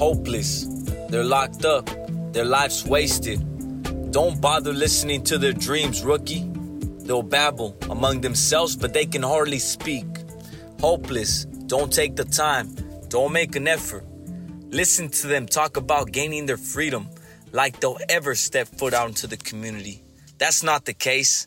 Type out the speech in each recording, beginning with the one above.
hopeless. They're locked up, their life's wasted. Don't bother listening to their dreams, rookie. They'll babble among themselves, but they can hardly speak. Hopeless, don't take the time, don't make an effort. Listen to them talk about gaining their freedom like they'll ever step foot out into the community. That's not the case.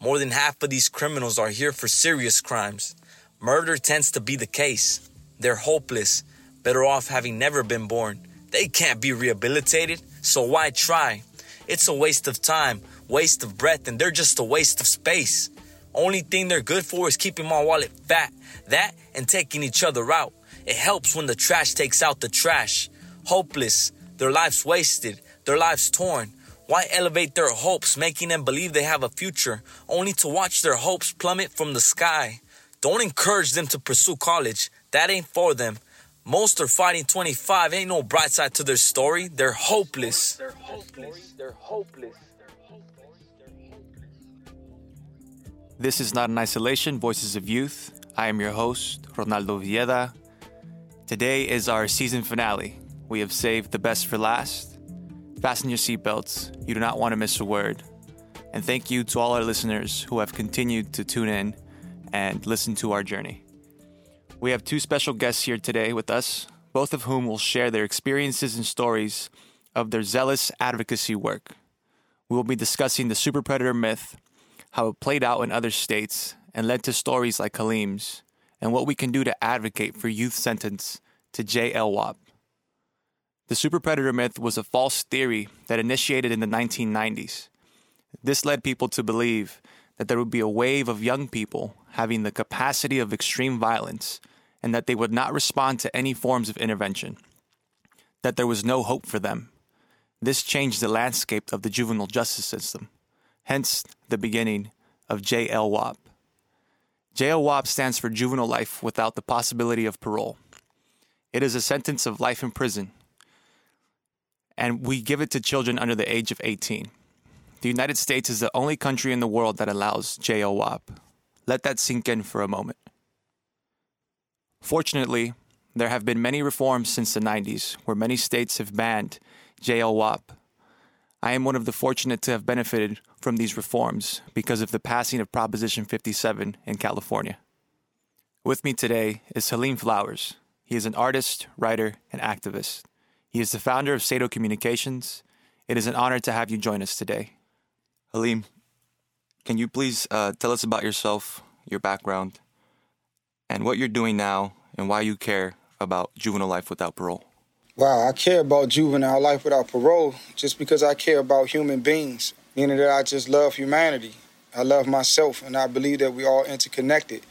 More than half of these criminals are here for serious crimes. Murder tends to be the case. They're hopeless, better off having never been born. They can't be rehabilitated, so why try? It's a waste of time, waste of breath, and they're just a waste of space. Only thing they're good for is keeping my wallet fat. That and taking each other out. It helps when the trash takes out the trash. Hopeless, their lives wasted, their lives torn. Why elevate their hopes, making them believe they have a future, only to watch their hopes plummet from the sky? Don't encourage them to pursue college. That ain't for them. Most are fighting 25. Ain't no bright side to their story. They're hopeless. They're hopeless. They're hopeless. This is not in isolation, Voices of Youth. I am your host, Ronaldo Villeda. Today is our season finale. We have saved the best for last. Fasten your seatbelts. You do not want to miss a word. And thank you to all our listeners who have continued to tune in and listen to our journey. We have two special guests here today with us, both of whom will share their experiences and stories of their zealous advocacy work. We will be discussing the super predator myth, how it played out in other states and led to stories like Halim's, and what we can do to advocate for youth sentence to JLWOP. The super predator myth was a false theory that initiated in the 1990s. This led people to believe that there would be a wave of young people having the capacity of extreme violence and that they would not respond to any forms of intervention, that there was no hope for them. This changed the landscape of the juvenile justice system, hence the beginning of JLWOP. JLWOP stands for Juvenile Life Without the Possibility of Parole. It is a sentence of life in prison and we give it to children under the age of 18. The United States is the only country in the world that allows JLWOP. Let that sink in for a moment. Fortunately, there have been many reforms since the 90s where many states have banned JLWOP. I am one of the fortunate to have benefited from these reforms because of the passing of Proposition 57 in California. With me today is Halim Flowers. He is an artist, writer, and activist. He is the founder of Sato Communications. It is an honor to have you join us today. Halim, can you please uh, tell us about yourself, your background, and what you're doing now, and why you care about juvenile life without parole? Wow, I care about juvenile life without parole just because I care about human beings, meaning that I just love humanity. I love myself, and I believe that we all interconnected.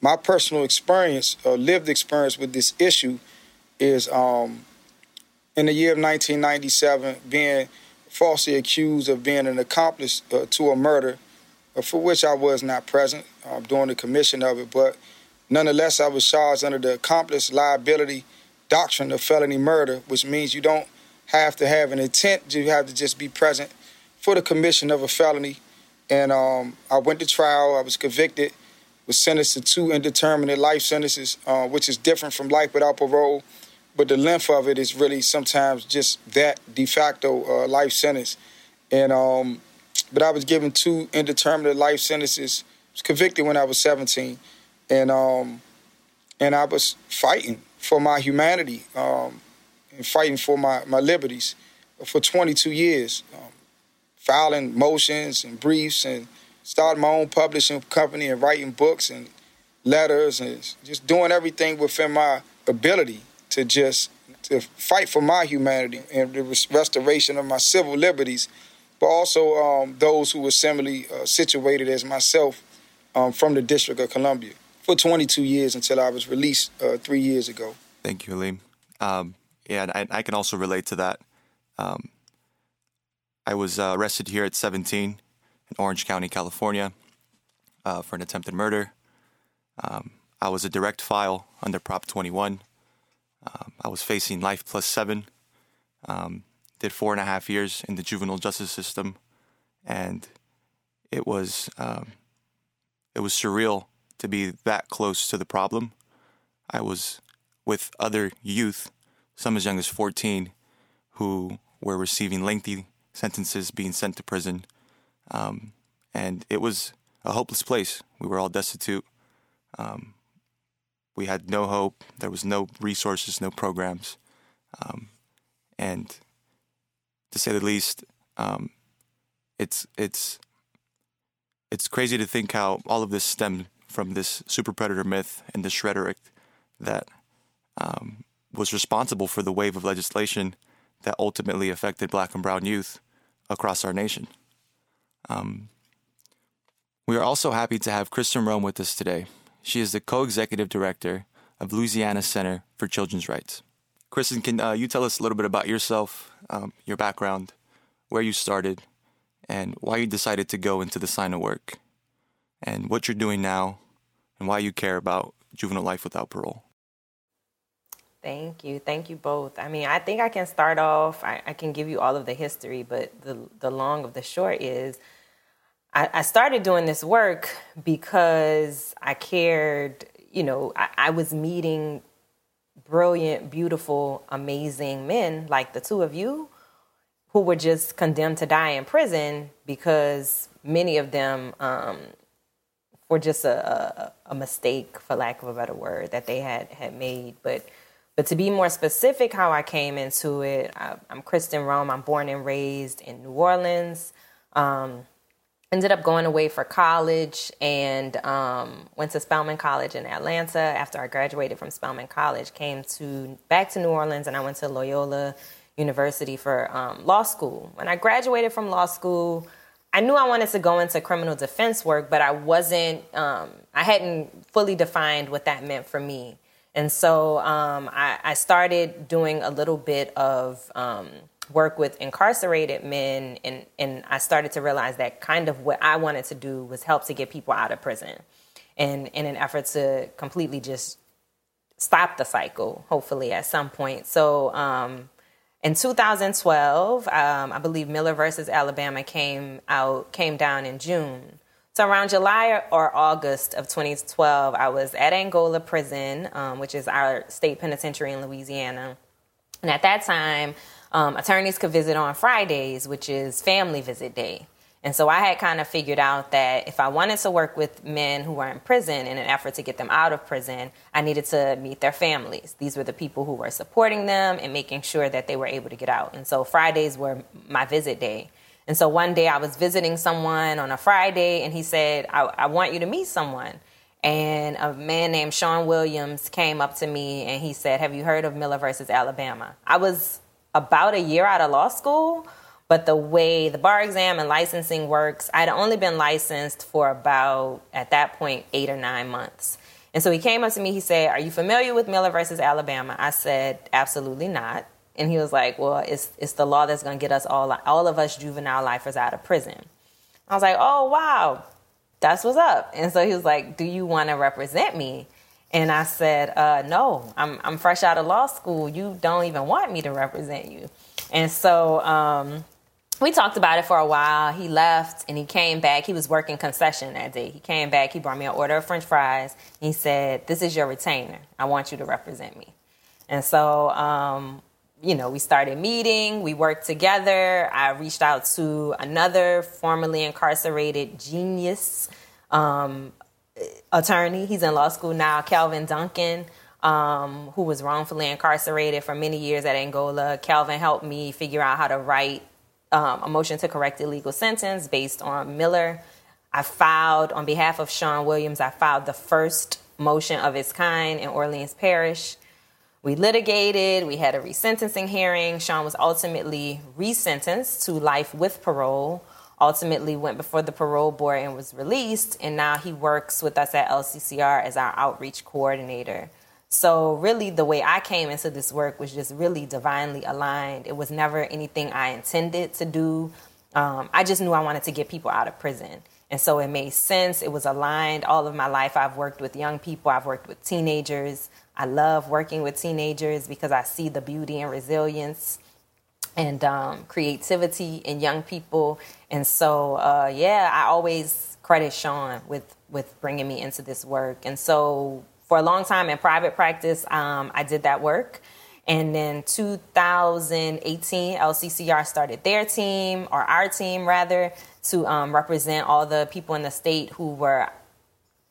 My personal experience, or lived experience with this issue, is um, in the year of 1997 being falsely accused of being an accomplice uh, to a murder for which I was not present uh, during the commission of it. But nonetheless, I was charged under the accomplice liability doctrine of felony murder, which means you don't have to have an intent, you have to just be present for the commission of a felony. And um, I went to trial, I was convicted, was sentenced to two indeterminate life sentences, uh, which is different from life without parole but the length of it is really sometimes just that de facto uh, life sentence. And um, but I was given two indeterminate life sentences. I was convicted when I was 17, and um, and I was fighting for my humanity um, and fighting for my my liberties for 22 years, um, filing motions and briefs and starting my own publishing company and writing books and letters and just doing everything within my ability to just to fight for my humanity and the restoration of my civil liberties, but also um, those who were similarly uh, situated as myself um, from the District of Columbia for 22 years until I was released uh, three years ago. Thank you, Halim. Um, yeah, I, I, can also relate to that. Um, I was uh, arrested here at 17 in Orange County, California, uh, for an attempted murder. Um, I was a direct file under Prop 21 um, I was facing life plus seven. Um, did four and a half years in the juvenile justice system, and it was um, it was surreal to be that close to the problem. I was with other youth some as young as 14, who were receiving lengthy sentences, being sent to prison. Um, and it was a hopeless place. We were all destitute. Um, we had no hope. There was no resources, no programs. Um, and to say the least, um, it's it's it's crazy to think how all of this stemmed from this super predator myth and this rhetoric that um, was responsible for the wave of legislation that ultimately affected black and brown youth across our nation. Um, we are also happy to have Kristen Rome with us today. She is the co executive director of Louisiana Center for Children's Rights. Kristen, can uh, you tell us a little bit about yourself, um, your background, where you started, and why you decided to go into the line of work, and what you're doing now, and why you care about juvenile life without parole? Thank you. Thank you both. I mean, I think I can start off, I, I can give you all of the history, but the, the long of the short is I, I started doing this work because I cared, you know, I, I was meeting brilliant, beautiful, amazing men like the two of you who were just condemned to die in prison because many of them um, were just a, a, a, mistake, for lack of a better word, that they had had made. But but to be more specific, how I came into it, I, am Kristen Rome. I'm born and raised in New Orleans. Um, ended up going away for college and um, went to Spelman College in Atlanta. After I graduated from Spelman College, came to back to New Orleans, and I went to Loyola University for um, law school. When I graduated from law school, I knew I wanted to go into criminal defense work, but I wasn't. Um, I hadn't fully defined what that meant for me. And so um, I, I, started doing a little bit of um, work with incarcerated men, and, and I started to realize that kind of what I wanted to do was help to get people out of prison, and in an effort to completely just stop the cycle, hopefully at some point. So um, in 2012, um, I believe Miller versus Alabama came out came down in June. So around July or August of 2012, I was at Angola Prison, um, which is our state penitentiary in Louisiana. And at that time, um, attorneys could visit on Fridays, which is family visit day. And so I had kind of figured out that if I wanted to work with men who were in prison in an effort to get them out of prison, I needed to meet their families. These were the people who were supporting them and making sure that they were able to get out. And so Fridays were my visit day. And so one day I was visiting someone on a Friday, and he said, I, I want you to meet someone. And a man named Sean Williams came up to me and he said, Have you heard of Miller versus Alabama? I was about a year out of law school, but the way the bar exam and licensing works, I'd only been licensed for about, at that point, eight or nine months. And so he came up to me, he said, Are you familiar with Miller versus Alabama? I said, Absolutely not. And he was like, Well, it's it's the law that's gonna get us all all of us juvenile lifers out of prison. I was like, Oh wow, that's what's up. And so he was like, Do you wanna represent me? And I said, uh, No, I'm I'm fresh out of law school. You don't even want me to represent you. And so um, we talked about it for a while. He left and he came back. He was working concession that day. He came back. He brought me an order of French fries. He said, "This is your retainer. I want you to represent me." And so um, you know, we started meeting, we worked together. I reached out to another formerly incarcerated genius um, attorney. He's in law school now, Calvin Duncan, um, who was wrongfully incarcerated for many years at Angola. Calvin helped me figure out how to write um, a motion to correct illegal sentence based on Miller. I filed on behalf of Sean Williams, I filed the first motion of its kind in Orleans Parish. We litigated, we had a resentencing hearing. Sean was ultimately resentenced to life with parole, ultimately went before the parole board and was released. And now he works with us at LCCR as our outreach coordinator. So, really, the way I came into this work was just really divinely aligned. It was never anything I intended to do. Um, I just knew I wanted to get people out of prison. And so it made sense. It was aligned. All of my life, I've worked with young people, I've worked with teenagers. I love working with teenagers because I see the beauty and resilience and um, creativity in young people. And so, uh, yeah, I always credit Sean with with bringing me into this work. And so, for a long time in private practice, um, I did that work. And then 2018, LCCR started their team, or our team rather, to um, represent all the people in the state who were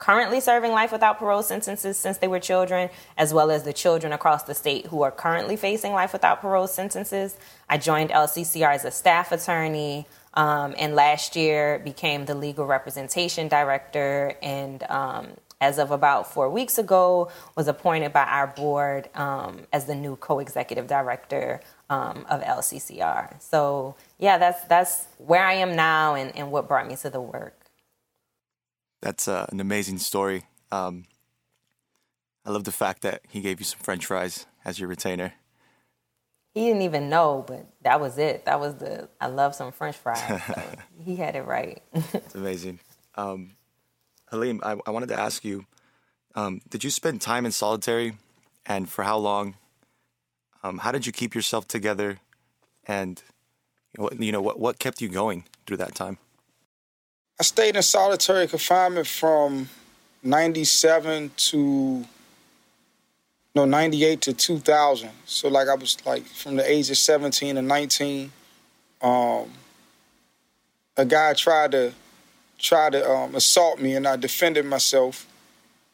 currently serving life without parole sentences since they were children, as well as the children across the state who are currently facing life without parole sentences. I joined LCCR as a staff attorney. Um, and last year became the legal representation director and um, as of about four weeks ago was appointed by our board um, as the new co-executive director um, of lccr so yeah that's that's where i am now and, and what brought me to the work that's uh, an amazing story um, i love the fact that he gave you some french fries as your retainer he didn't even know, but that was it. That was the I love some French fries. So he had it right. it's amazing. Um, Halim, I, I, wanted to ask you: um, Did you spend time in solitary, and for how long? Um, how did you keep yourself together, and you know what what kept you going through that time? I stayed in solitary confinement from '97 to no 98 to 2000 so like i was like from the age of 17 to 19 um, a guy tried to try to um, assault me and i defended myself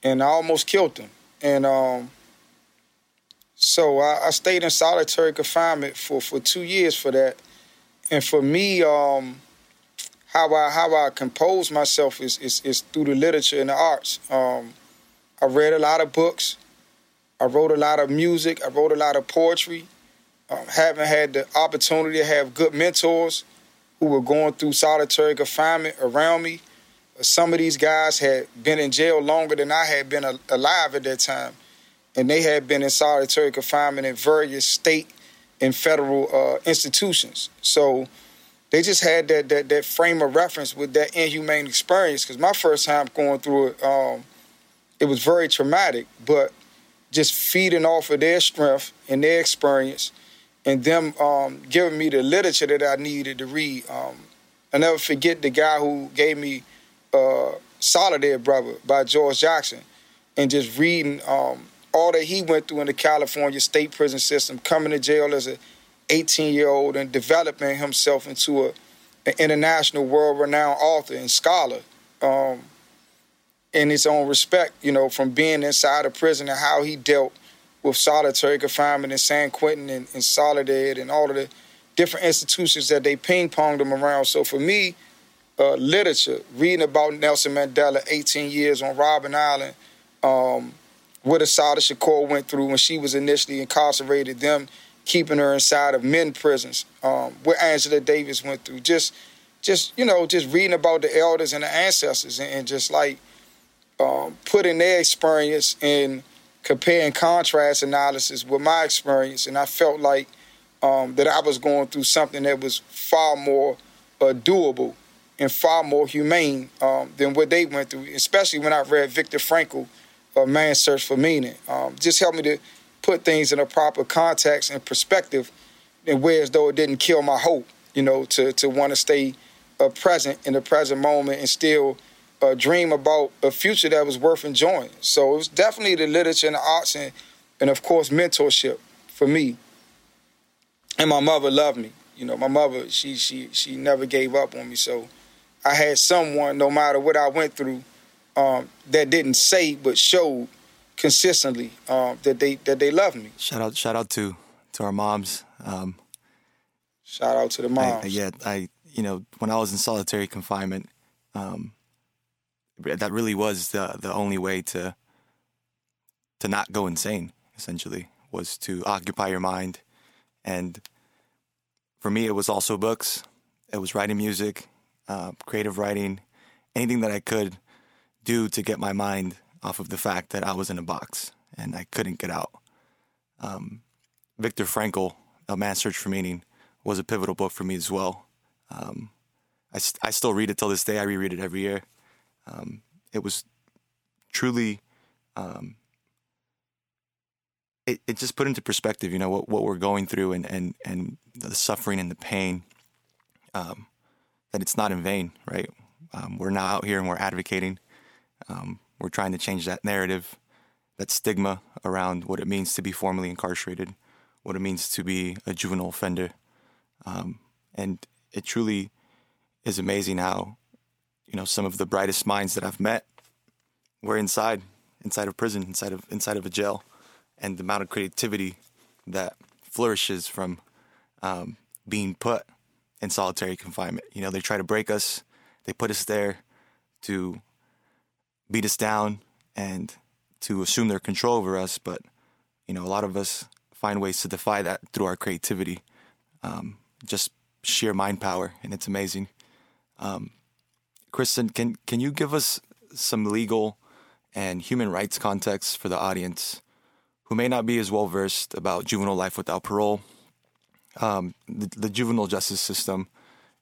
and i almost killed him. And um, so I, I, stayed in solitary confinement for, for two years for that. And for me um, how I how I compose myself is, is, is through the literature and the arts. Um, I read a lot of books. I wrote a lot of music. I wrote a lot of poetry. Um, haven't had the opportunity to have good mentors who were going through solitary confinement around me. Some of these guys had been in jail longer than I had been alive at that time, and they had been in solitary confinement in various state and federal uh, institutions. So they just had that, that that frame of reference with that inhumane experience. Because my first time going through it, um, it was very traumatic, but just feeding off of their strength and their experience and them um, giving me the literature that I needed to read. Um, I never forget the guy who gave me uh, Soledad Brother by George Jackson and just reading um, all that he went through in the California state prison system, coming to jail as an 18 year old and developing himself into a, an international world renowned author and scholar. Um, in his own respect, you know, from being inside a prison and how he dealt with solitary confinement in San Quentin and, and Soledad and all of the different institutions that they ping ponged him around. So for me, uh, literature, reading about Nelson Mandela, 18 years on Robben Island, um, what Assata Shakur went through when she was initially incarcerated, them keeping her inside of men prisons, um, what Angela Davis went through, just, just you know, just reading about the elders and the ancestors, and, and just like um, putting their experience in compare and contrast analysis with my experience, and I felt like um, that I was going through something that was far more uh, doable and far more humane um, than what they went through, especially when I read Viktor Frankl, uh, Man's Search for Meaning. Um, just helped me to put things in a proper context and perspective, and whereas though it didn't kill my hope, you know, to, to want to stay uh, present in the present moment and still a dream about a future that was worth enjoying. So it was definitely the literature and the arts and, and of course mentorship for me. And my mother loved me. You know, my mother, she she she never gave up on me. So I had someone, no matter what I went through, um, that didn't say but showed consistently um, that they that they loved me. Shout out, shout out to to our moms. Um, shout out to the moms. I, yeah, I you know when I was in solitary confinement, um, that really was the the only way to to not go insane essentially was to occupy your mind and for me it was also books it was writing music uh, creative writing anything that i could do to get my mind off of the fact that i was in a box and i couldn't get out um, viktor frankl a man's search for meaning was a pivotal book for me as well um, I, I still read it till this day i reread it every year um, it was truly, um, it, it just put into perspective, you know, what, what we're going through and, and, and the suffering and the pain, um, that it's not in vain, right? Um, we're now out here and we're advocating. Um, we're trying to change that narrative, that stigma around what it means to be formerly incarcerated. what it means to be a juvenile offender. Um, and it truly is amazing how, you know, some of the brightest minds that I've met were inside, inside of prison, inside of inside of a jail, and the amount of creativity that flourishes from um, being put in solitary confinement. You know, they try to break us, they put us there to beat us down and to assume their control over us. But, you know, a lot of us find ways to defy that through our creativity, um, just sheer mind power, and it's amazing. Um, Kristen, can, can you give us some legal and human rights context for the audience who may not be as well versed about juvenile life without parole, um, the, the juvenile justice system,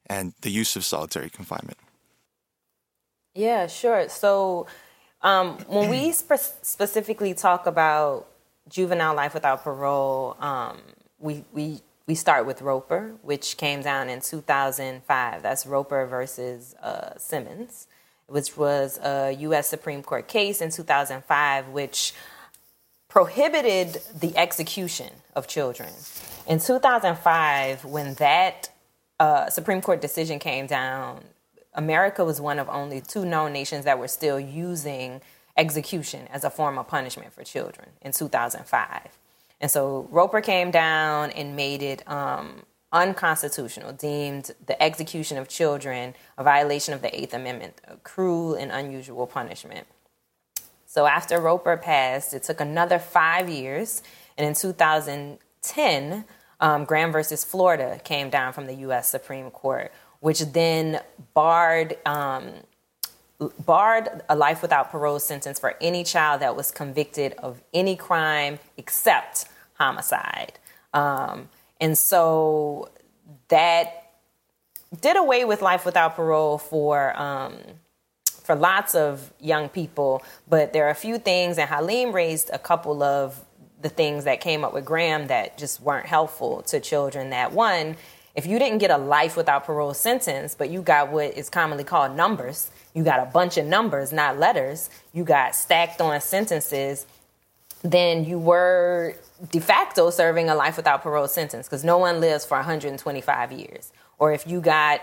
and the use of solitary confinement? Yeah, sure. So um, when we spe- specifically talk about juvenile life without parole, um, we, we, we start with Roper, which came down in 2005. That's Roper versus uh, Simmons, which was a U.S. Supreme Court case in 2005, which prohibited the execution of children. In 2005, when that uh, Supreme Court decision came down, America was one of only two known nations that were still using execution as a form of punishment for children in 2005. And so Roper came down and made it um, unconstitutional, deemed the execution of children a violation of the Eighth Amendment, a cruel and unusual punishment. So after Roper passed, it took another five years. And in 2010, um, Graham versus Florida came down from the U.S. Supreme Court, which then barred um, barred a life without parole sentence for any child that was convicted of any crime except homicide. Um, and so that did away with life without parole for um, for lots of young people. But there are a few things, and Halim raised a couple of the things that came up with Graham that just weren't helpful to children. That one, if you didn't get a life without parole sentence, but you got what is commonly called numbers, you got a bunch of numbers, not letters, you got stacked on sentences, then you were de facto serving a life without parole sentence because no one lives for 125 years. Or if you got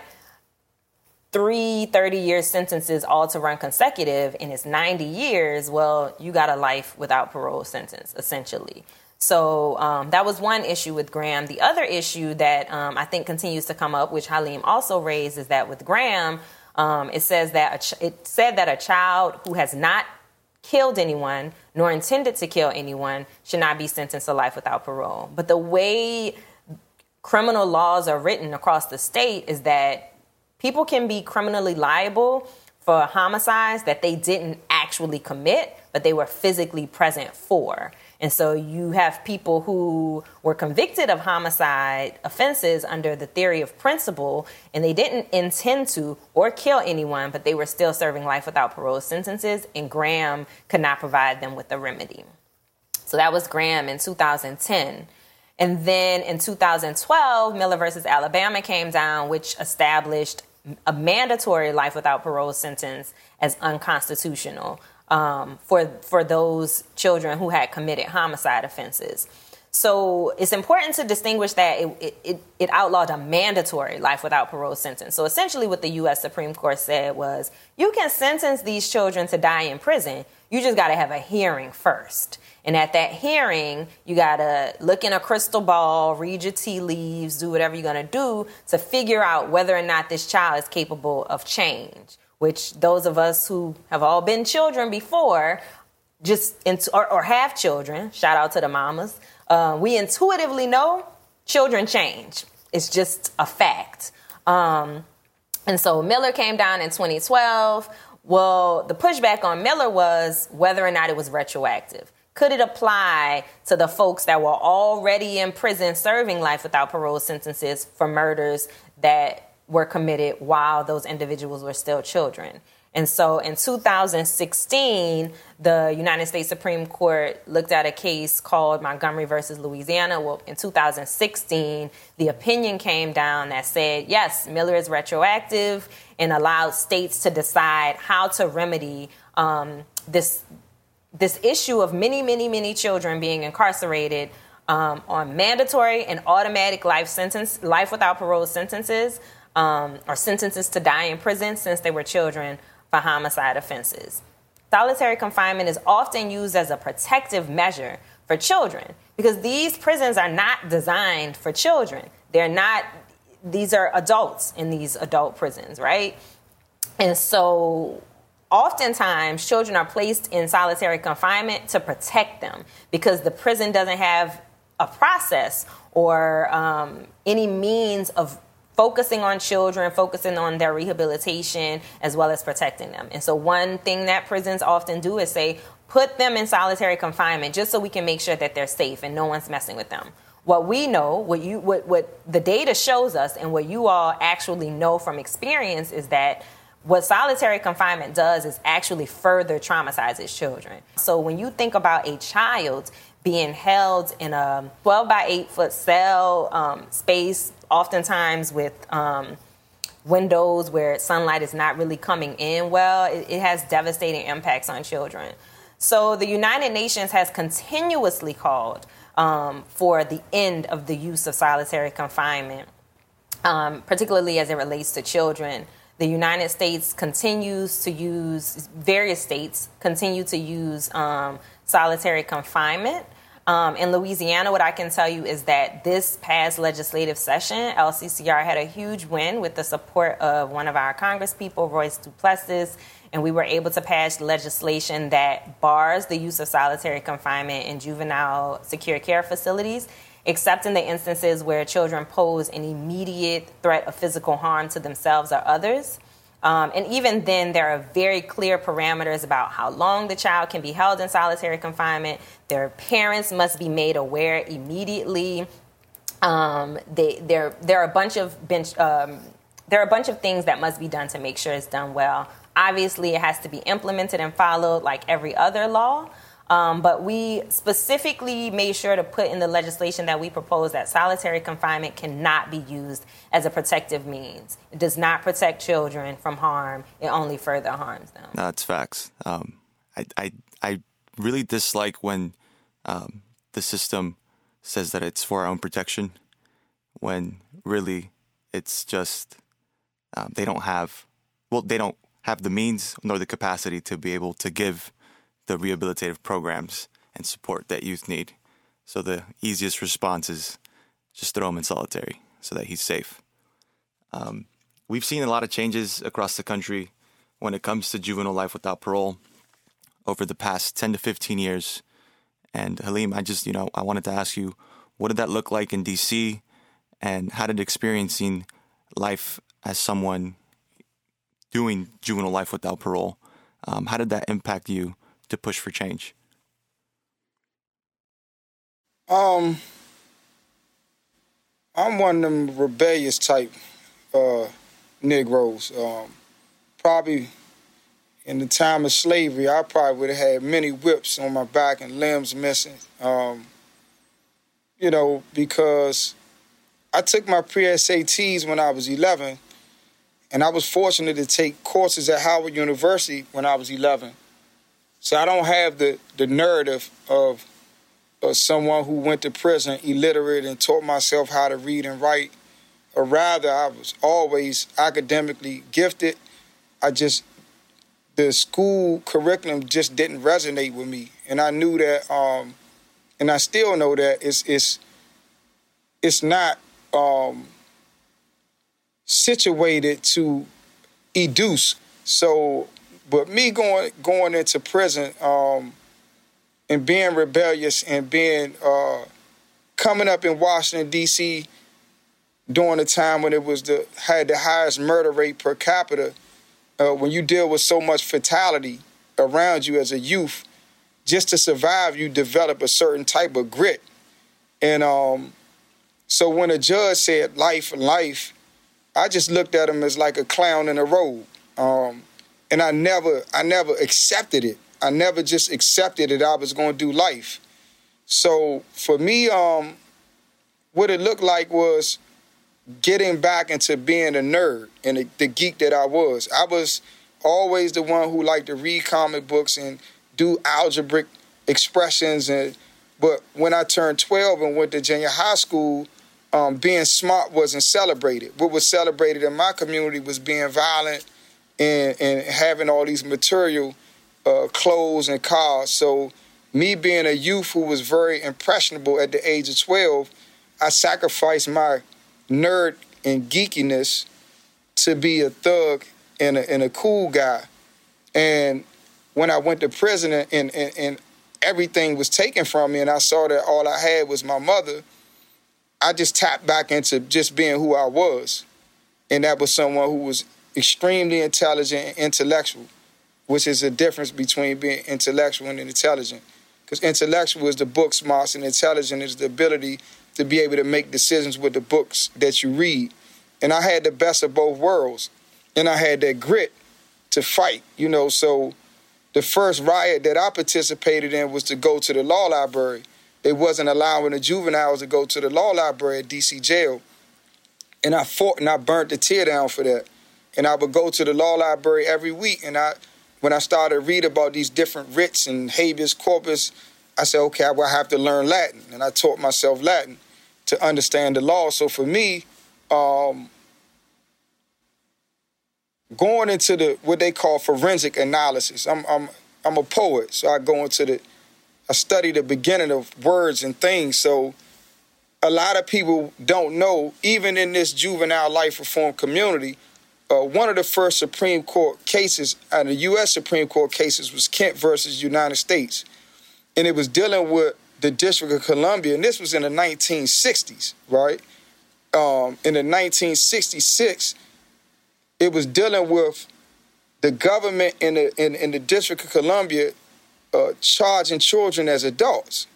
three 30 year sentences all to run consecutive and it's 90 years, well, you got a life without parole sentence, essentially. So um, that was one issue with Graham. The other issue that um, I think continues to come up, which Halim also raised, is that with Graham, um, it says that ch- it said that a child who has not killed anyone nor intended to kill anyone should not be sentenced to life without parole. But the way criminal laws are written across the state is that people can be criminally liable for homicides that they didn't actually commit, but they were physically present for. And so you have people who were convicted of homicide offenses under the theory of principle, and they didn't intend to or kill anyone, but they were still serving life without parole sentences, and Graham could not provide them with a remedy. So that was Graham in 2010. And then in 2012, Miller versus Alabama came down, which established a mandatory life without parole sentence as unconstitutional um, for for those children who had committed homicide offenses. So it's important to distinguish that it, it, it, outlawed a mandatory life without parole sentence. So essentially, what the U.S. Supreme Court said was you can sentence these children to die in prison. You just got to have a hearing first. And at that hearing, you got to look in a crystal ball, read your tea leaves, do whatever you're going to do to figure out whether or not this child is capable of change which those of us who have all been children before, just or, or have children, shout out to the mamas, uh, we intuitively know children change. It's just a fact. Um, and so Miller came down in 2012. Well, the pushback on Miller was whether or not it was retroactive. Could it apply to the folks that were already in prison serving life without parole sentences for murders that were committed while those individuals were still children. And so in 2016, the United States Supreme Court looked at a case called Montgomery versus Louisiana. Well, in 2016, the opinion came down that said, yes, Miller is retroactive and allowed states to decide how to remedy um, this, this issue of many, many, many children being incarcerated um, on mandatory and automatic life sentence, life without parole sentences, um, or sentences to die in prison since they were children for homicide offenses. Solitary confinement is often used as a protective measure for children because these prisons are not designed for children. They're not, these are adults in these adult prisons, right? And so oftentimes children are placed in solitary confinement to protect them because the prison doesn't have a process or um, any means of focusing on children, focusing on their rehabilitation, as well as protecting them. And so, one thing that prisons often do is say, put them in solitary confinement just so we can make sure that they're safe and no one's messing with them. What we know, what you what, what the data shows us and what you all actually know from experience is that what solitary confinement does is actually further traumatizes children. So when you think about a child being held in a 12 by 8 foot cell um, space, oftentimes with um, windows where sunlight is not really coming in well, it, it has devastating impacts on children. So the United Nations has continuously called um, for the end of the use of solitary confinement, um, particularly as it relates to children. The United States continues to use, various states continue to use um, solitary confinement. Um, in Louisiana, what I can tell you is that this past legislative session, LCCR had a huge win with the support of one of our congresspeople, Royce Duplessis, and we were able to pass legislation that bars the use of solitary confinement in juvenile secure care facilities, except in the instances where children pose an immediate threat of physical harm to themselves or others. Um, and even then, there are very clear parameters about how long the child can be held in solitary confinement. Their parents must be made aware immediately. Um, they, there, there are a bunch of bench, um, there are a bunch of things that must be done to make sure it's done well. Obviously, it has to be implemented and followed like every other law. Um, but we specifically made sure to put in the legislation that we proposed that solitary confinement cannot be used as a protective means. It does not protect children from harm, it only further harms them. No, it's facts. Um, I, I, I really dislike when um, the system says that it's for our own protection when really it's just um, they don't have, well, they don't have the means nor the capacity to be able to give the rehabilitative programs and support that youth need. So the easiest response is just throw him in solitary so that he's safe. Um, we've seen a lot of changes across the country when it comes to juvenile life without parole over the past 10 to 15 years. And Halim, I just, you know, I wanted to ask you, what did that look like in DC? And how did experiencing life as someone doing juvenile life without parole, um, how did that impact you to push for change? Um, I'm one of them rebellious type uh, Negroes. Um, probably in the time of slavery, I probably would have had many whips on my back and limbs missing. Um, you know, because I took my pre SATs when I was 11, and I was fortunate to take courses at Howard University when I was 11. So I don't have the, the narrative of, of someone who went to prison illiterate and taught myself how to read and write. Or rather, I was always academically gifted. I just, the school curriculum just didn't resonate with me. And I knew that, um, and I still know that it's, it's, it's not um, situated to educe. So but me going going into prison um, and being rebellious and being uh, coming up in Washington D.C. during the time when it was the had the highest murder rate per capita, uh, when you deal with so much fatality around you as a youth, just to survive, you develop a certain type of grit. And um, so when a judge said life and life, I just looked at him as like a clown in a robe. Um, and I never I never accepted it. I never just accepted that I was going to do life. So for me, um, what it looked like was getting back into being a nerd and the, the geek that I was. I was always the one who liked to read comic books and do algebraic expressions and But when I turned 12 and went to junior high school, um, being smart wasn't celebrated. What was celebrated in my community was being violent and, and having all these material uh, clothes and cars. So, me being a youth who was very impressionable at the age of 12, I sacrificed my nerd and geekiness to be a thug and a, and a cool guy. And when I went to prison and, and, and everything was taken from me and I saw that all I had was my mother, I just tapped back into just being who I was. And that was someone who was extremely intelligent and intellectual, which is a difference between being intellectual and intelligent. Because intellectual is the book smarts and intelligent is the ability to be able to make decisions with the books that you read. And I had the best of both worlds. And I had that grit to fight, you know. So the first riot that I participated in was to go to the law library. They wasn't allowing the juveniles to go to the law library at DC jail. And I fought and I burnt the tier down for that. And I would go to the law library every week. And I when I started read about these different writs and habeas corpus, I said, okay, I will have to learn Latin. And I taught myself Latin to understand the law. So for me, um, going into the what they call forensic analysis. I'm I'm I'm a poet, so I go into the I study the beginning of words and things. So a lot of people don't know, even in this juvenile life reform community, uh, one of the first Supreme Court cases, and uh, the U.S. Supreme Court cases, was Kent versus United States, and it was dealing with the District of Columbia, and this was in the 1960s, right? Um, in the 1966, it was dealing with the government in the in, in the District of Columbia uh, charging children as adults.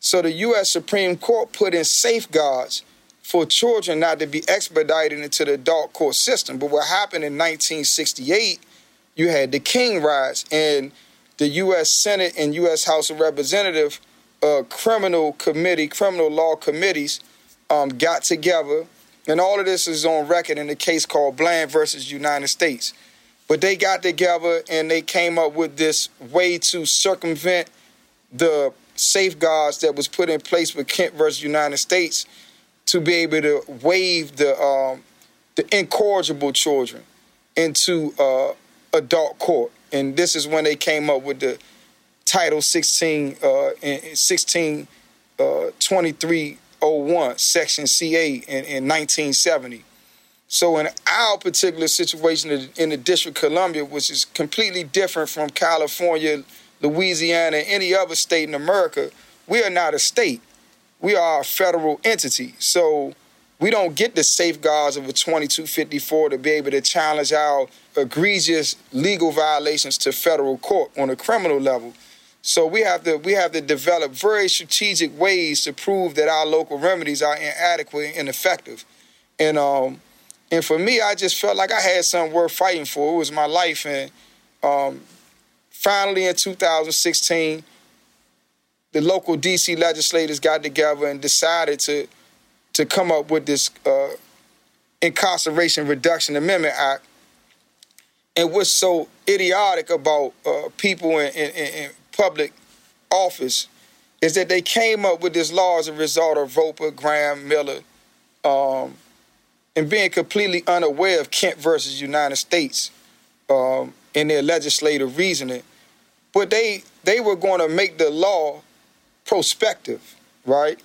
So the U.S. Supreme Court put in safeguards for children not to be expedited into the adult court system. But what happened in 1968, you had the King riots, and the U.S. Senate and U.S. House of Representative uh, criminal committee, criminal law committees um, got together and all of this is on record in a case called Bland versus United States. But they got together and they came up with this way to circumvent the safeguards that was put in place with Kent versus United States to be able to waive the um, the incorrigible children into uh, adult court. And this is when they came up with the Title 16 uh, 1623 uh, 01, Section CA in, in 1970. So in our particular situation in the District of Columbia, which is completely different from California, Louisiana, any other state in America, we are not a state. We are a federal entity. So we don't get the safeguards of a 2254 to be able to challenge our egregious legal violations to federal court on a criminal level. So we have to we have to develop very strategic ways to prove that our local remedies are inadequate and ineffective. And um and for me, I just felt like I had something worth fighting for. It was my life, and um, finally in 2016, the local DC legislators got together and decided to to come up with this uh, Incarceration Reduction Amendment Act. And what's so idiotic about uh, people in, in, in, public office is that they came up with this law as a result of Roper, Graham, Miller, um, and being completely unaware of Kent versus United States um, in their legislative reasoning. But they they were going to make the law prospective, right?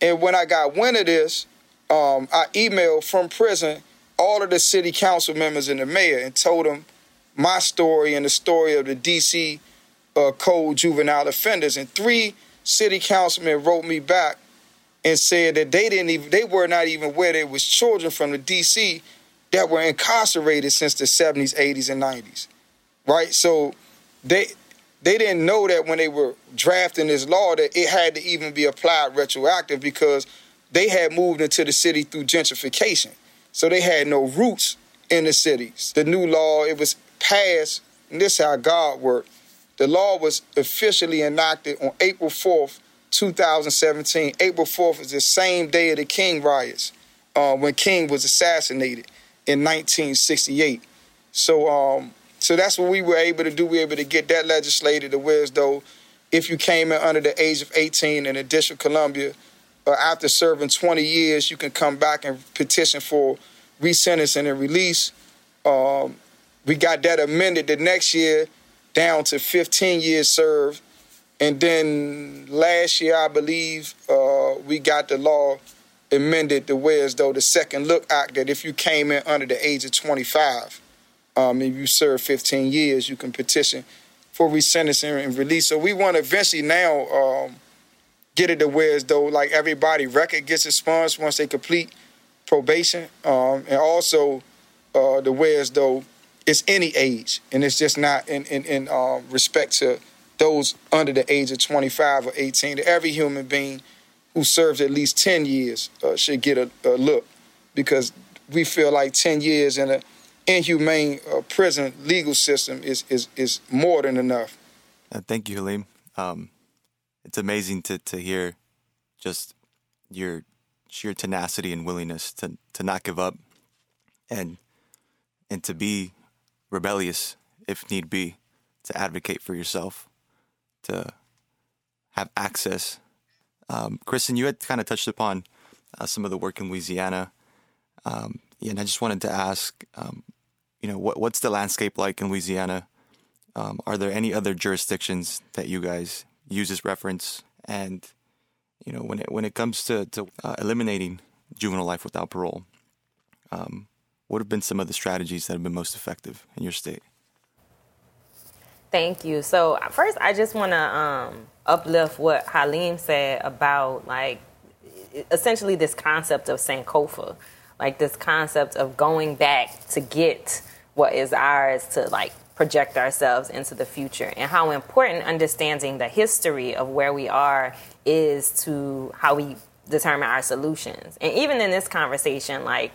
And when I got wind of this, um, I emailed from prison all of the city council members and the mayor and told them my story and the story of the DC uh, code juvenile offenders, and three city councilmen wrote me back and said that they didn't even they were not even aware there was children from the DC that were incarcerated since the 70s, 80s, and 90s. Right? So they they didn't know that when they were drafting this law that it had to even be applied retroactive because they had moved into the city through gentrification. So they had no roots in the cities. The new law, it was passed, and this is how God worked. The law was officially enacted on April 4th, 2017. April 4th is the same day of the King riots uh, when King was assassinated in 1968. So, um, so that's what we were able to do. We were able to get that legislated to where as though if you came in under the age of 18 in the District of Columbia, uh, after serving 20 years, you can come back and petition for resentencing and release. Um, we got that amended the next year down to 15 years served. And then last year, I believe, uh, we got the law amended the way as though the Second Look Act that if you came in under the age of 25, um, if you serve 15 years, you can petition for resentencing and release. So we want to eventually now um, get it to where as though like everybody record gets expunged once they complete probation, um, and also uh, the way as though it's any age, and it's just not in in, in uh, respect to those under the age of 25 or 18. Every human being who serves at least 10 years uh, should get a, a, look, because we feel like 10 years in an inhumane uh, prison legal system is is is more than enough. Uh, thank you, Halim. Um, it's amazing to to hear just your sheer tenacity and willingness to to not give up and and to be rebellious if need be, to advocate for yourself, to have access. Um, Kristen, you had kind of touched upon uh, some of the work in Louisiana, um, and I just wanted to ask, um, you know, what, what's the landscape like in Louisiana? Um, are there any other jurisdictions that you guys use as reference? And you know, when it when it comes to to uh, eliminating juvenile life without parole, um, what have been some of the strategies that have been most effective in your state? Thank you. So first, I just want to um, uplift what Halim said about like essentially this concept of Sankofa, like this concept of going back to get what is ours to like project ourselves into the future. And how important understanding the history of where we are is to how we determine our solutions. And even in this conversation, like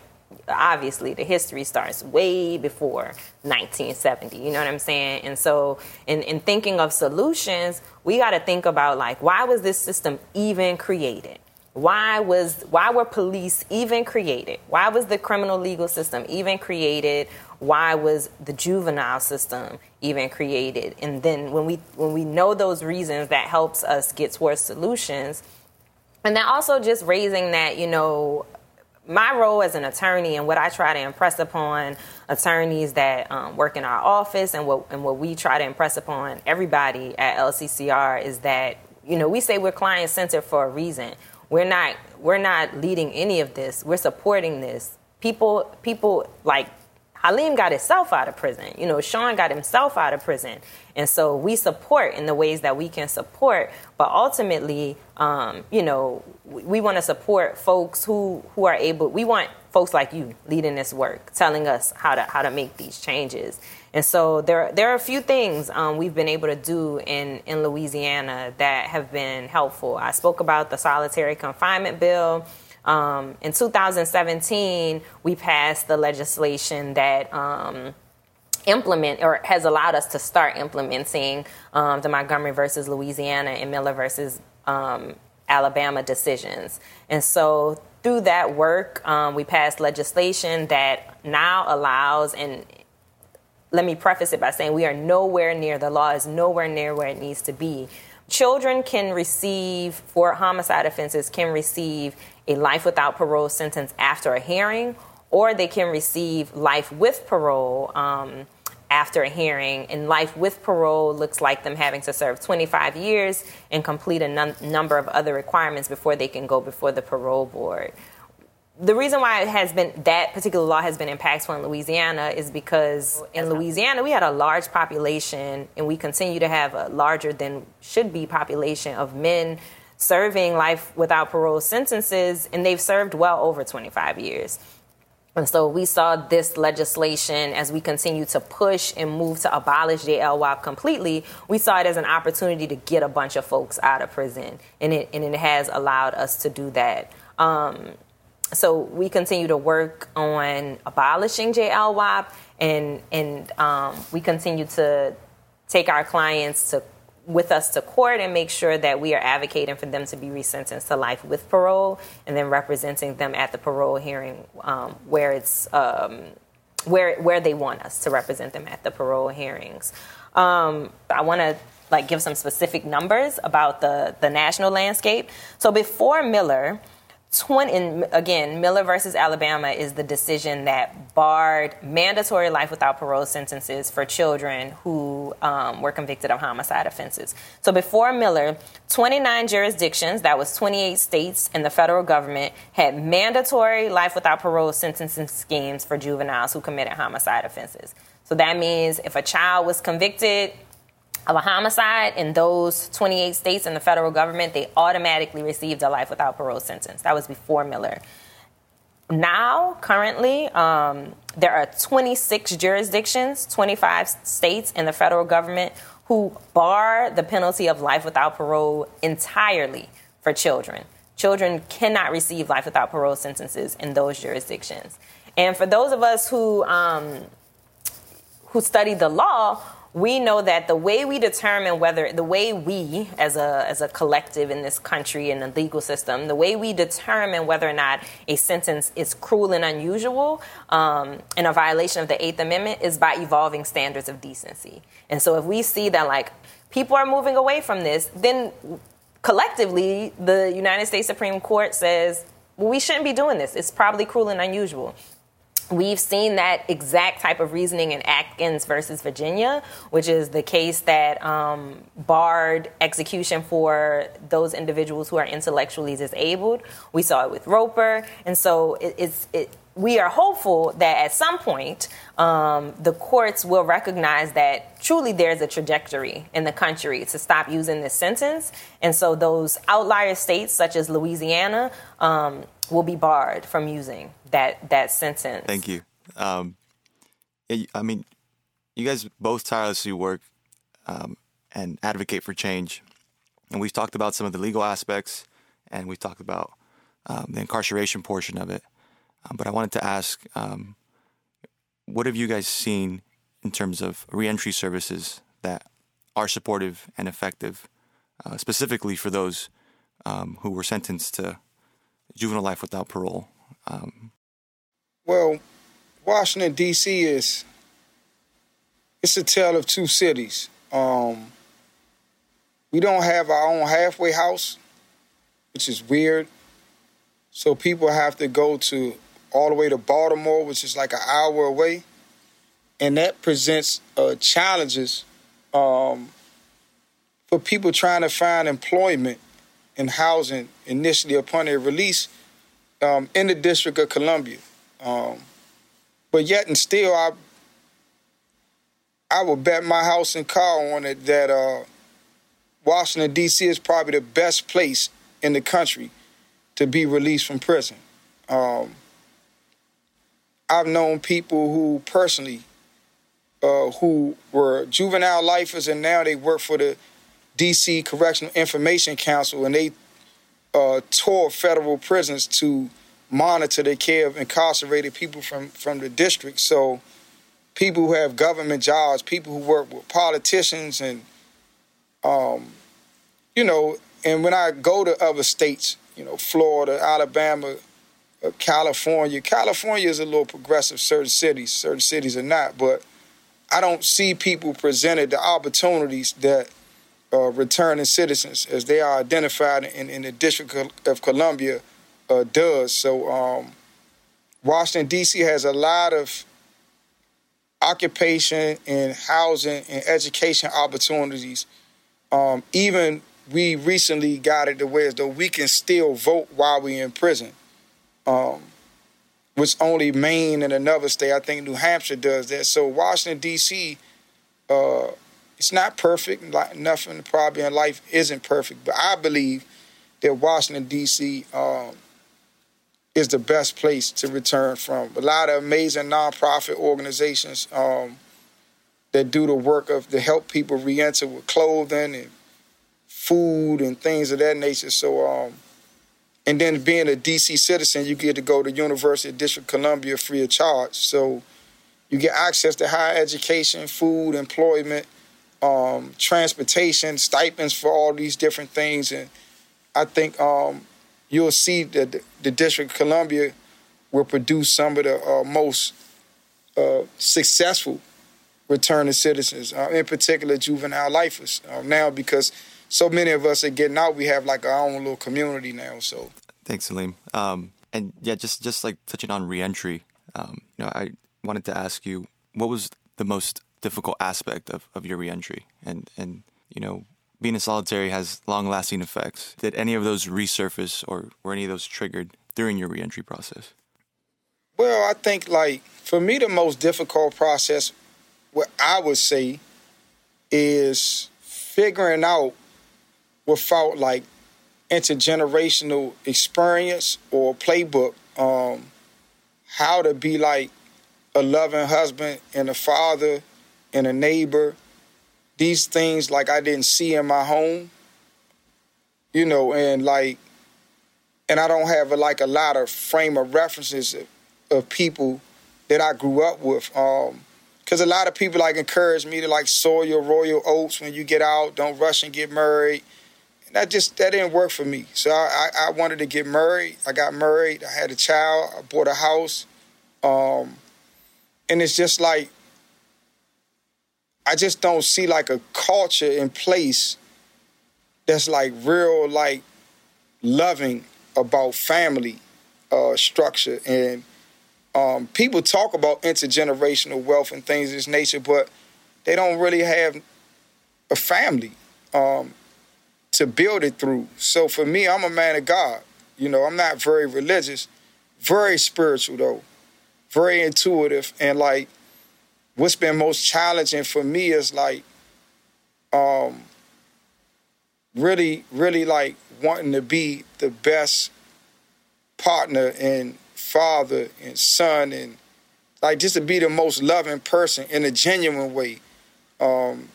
obviously the history starts way before 1970 you know what i'm saying? And so in, in thinking of solutions we got to think about like why was this system even created? Why was why were police even created? Why was the criminal legal system even created why was the juvenile system even created and then when we when we know those reasons that helps us get towards solutions and then also just raising that you know my role as an attorney and what I try to impress upon attorneys that um, work in our office and what and what we try to impress upon everybody at LCCR is that you know we say we're client centered for a reason. We're not we're not leading any of this. We're supporting this. People people like Halim got himself out of prison. You know, Sean got himself out of prison. And so we support in the ways that we can support. But ultimately, um, you know, we, we want to support folks who, who are able, we want folks like you leading this work, telling us how to, how to make these changes. And so there, there are a few things um, we've been able to do in, in Louisiana that have been helpful. I spoke about the solitary confinement bill. Um, in 2017, we passed the legislation that um, implement or has allowed us to start implementing um, the Montgomery versus Louisiana and Miller versus um, Alabama decisions. And so through that work, um, we passed legislation that now allows and let me preface it by saying we are nowhere near the law is nowhere near where it needs to be children can receive for homicide offenses can receive a life without parole sentence after a hearing, or they can receive life with parole um, after a hearing. And life with parole looks like them having to serve 25 years and complete a num- number of other requirements before they can go before the parole board. The reason why it has been that particular law has been impactful in Louisiana is because in Louisiana we had a large population and we continue to have a larger than should be population of men serving life without parole sentences, and they've served well over 25 years. And so we saw this legislation as we continue to push and move to abolish the completely. We saw it as an opportunity to get a bunch of folks out of prison, and it and it has allowed us to do that. Um, so we continue to work on abolishing JLWOP, and and um, we continue to take our clients to with us to court and make sure that we are advocating for them to be resentenced to life with parole and then representing them at the parole hearing um, where it's um, where where they want us to represent them at the parole hearings. Um, I want to like give some specific numbers about the the national landscape. So before Miller, 20 again miller versus alabama is the decision that barred mandatory life without parole sentences for children who um, were convicted of homicide offenses. So before miller 29 jurisdictions that was 28 states and the federal government had mandatory life without parole sentencing schemes for juveniles who committed homicide offenses. So that means if a child was convicted of a homicide in those 28 states and the federal government, they automatically received a life without parole sentence. That was before Miller. Now, currently, um, there are 26 jurisdictions, 25 states, and the federal government who bar the penalty of life without parole entirely for children. Children cannot receive life without parole sentences in those jurisdictions. And for those of us who um, who study the law, we know that the way we determine whether the way we as a as a collective in this country in the legal system the way we determine whether or not a sentence is cruel and unusual um, and a violation of the eighth amendment is by evolving standards of decency. And so if we see that like people are moving away from this then collectively the united states supreme court says well, we shouldn't be doing this. It's probably cruel and unusual We've seen that exact type of reasoning in Atkins versus Virginia, which is the case that um, barred execution for those individuals who are intellectually disabled. We saw it with Roper, and so it, it's it, we are hopeful that at some point um, the courts will recognize that truly there's a trajectory in the country to stop using this sentence, and so those outlier states such as Louisiana um, will be barred from using that that sentence. Thank you. Um, I mean, you guys both tirelessly work um, and advocate for change, and we've talked about some of the legal aspects, and we've talked about um, the incarceration portion of it. Um, but I wanted to ask, um, what have you guys seen in terms of reentry services that are supportive and effective, uh, specifically for those um, who were sentenced to juvenile life without parole? Um, well, Washington D.C. is it's a tale of two cities. Um, we don't have our own halfway house, which is weird. So people have to go to all the way to Baltimore, which is like an hour away, and that presents uh, challenges um, for people trying to find employment and housing initially upon their release um, in the District of Columbia. Um, but yet and still, I I would bet my house and car on it that uh, Washington D.C. is probably the best place in the country to be released from prison. Um, I've known people who personally uh, who were juvenile lifers and now they work for the D.C. Correctional Information Council and they uh, tour federal prisons to monitor the care of incarcerated people from, from the district. So people who have government jobs, people who work with politicians and um, you know, and when I go to other states, you know, Florida, Alabama, uh, California, California is a little progressive, certain cities, certain cities are not, but I don't see people presented the opportunities that uh, returning citizens, as they are identified in, in the District of Columbia, uh, does. So um, Washington D.C. has a lot of occupation and housing and education opportunities. Um, even we recently got it to where though we can still vote while we're in prison. Um, which only Maine and another state, I think New Hampshire does that. So Washington D.C. Uh, it's not perfect. Like nothing probably in life isn't perfect, but I believe that Washington D.C. Um, is the best place to return from. A lot of amazing nonprofit organizations um, that do the work of to help people reenter with clothing and food and things of that nature. So, um, and then being a DC citizen, you get to go to University of District Columbia free of charge. So, you get access to higher education, food, employment, um, transportation, stipends for all these different things, and I think um, you'll see that the, District of Columbia will produce some of the uh, most uh, successful returning citizens, uh, in particular juvenile lifers. Uh, now, because so many of us are getting out, we have like our own little community now. So, thanks, Halim. Um, and yeah, just just like touching on reentry, um, you know, I wanted to ask you what was the most difficult aspect of, of your reentry, and and you know, being in solitary has long lasting effects. Did any of those resurface, or were any of those triggered during your reentry process? Well, I think like for me, the most difficult process, what I would say, is figuring out without like intergenerational experience or playbook um, how to be like a loving husband and a father and a neighbor. These things like I didn't see in my home, you know, and like, and I don't have a, like a lot of frame of references of, of people that I grew up with. Um, Cause a lot of people like encourage me to like sow your royal oats when you get out. Don't rush and get married And that just that didn't work for me. So I, I, I, wanted to get married. I got married. I had a child. I bought a house, um, and it's just like I just don't see like a culture in place that's like real like loving about family uh, structure and um, people talk about intergenerational wealth and things of this nature, but they don't really have a family. Um, to build it through. So for me, I'm a man of God. You know, I'm not very religious, very spiritual though, very intuitive, and like what's been most challenging for me is like um really, really like wanting to be the best partner and father and son and like just to be the most loving person in a genuine way. Um,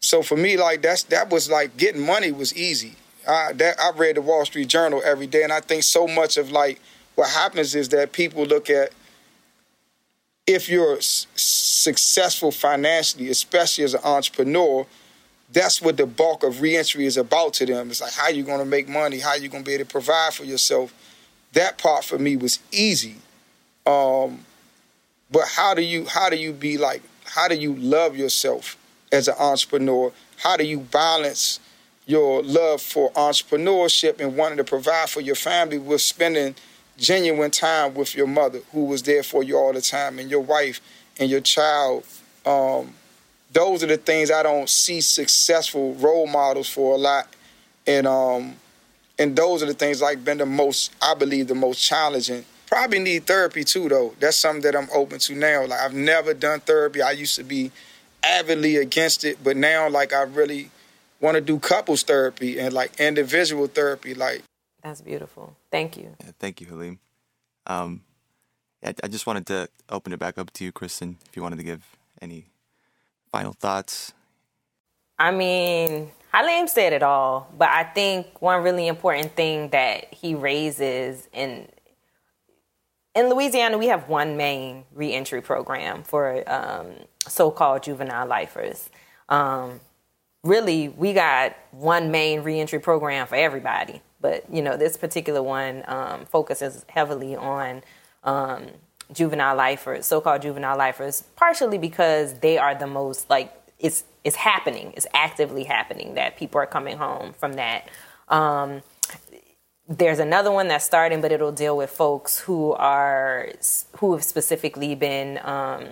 so for me, like that's that was like getting money was easy. I that I read the Wall Street Journal every day, and I think so much of like what happens is that people look at if you're s- successful financially, especially as an entrepreneur, that's what the bulk of reentry is about to them. It's like how you going to make money, how you going to be able to provide for yourself. That part for me was easy. Um, but how do you how do you be like how do you love yourself? as an entrepreneur? How do you balance your love for entrepreneurship and wanting to provide for your family with spending genuine time with your mother, who was there for you all the time, and your wife and your child? Um, those are the things I don't see successful role models for a lot, and um, and those are the things like been the most, I believe, the most challenging. Probably need therapy too, though. That's something that I'm open to now. Like I've never done therapy. I used to be avidly against it, but now like I really want to do couples therapy and like individual therapy. Like that's beautiful. Thank you. Yeah, thank you, Halim. Um, I, I just wanted to open it back up to you, Kristen, if you wanted to give any final thoughts. I mean, Halim said it all, but I think one really important thing that he raises in in Louisiana, we have one main reentry program for um, so-called juvenile lifers. Um, really, we got one main reentry program for everybody, but you know this particular one um, focuses heavily on um, juvenile lifers, so-called juvenile lifers, partially because they are the most like it's it's happening, it's actively happening that people are coming home from that. Um, there's another one that's starting, but it'll deal with folks who are who have specifically been um,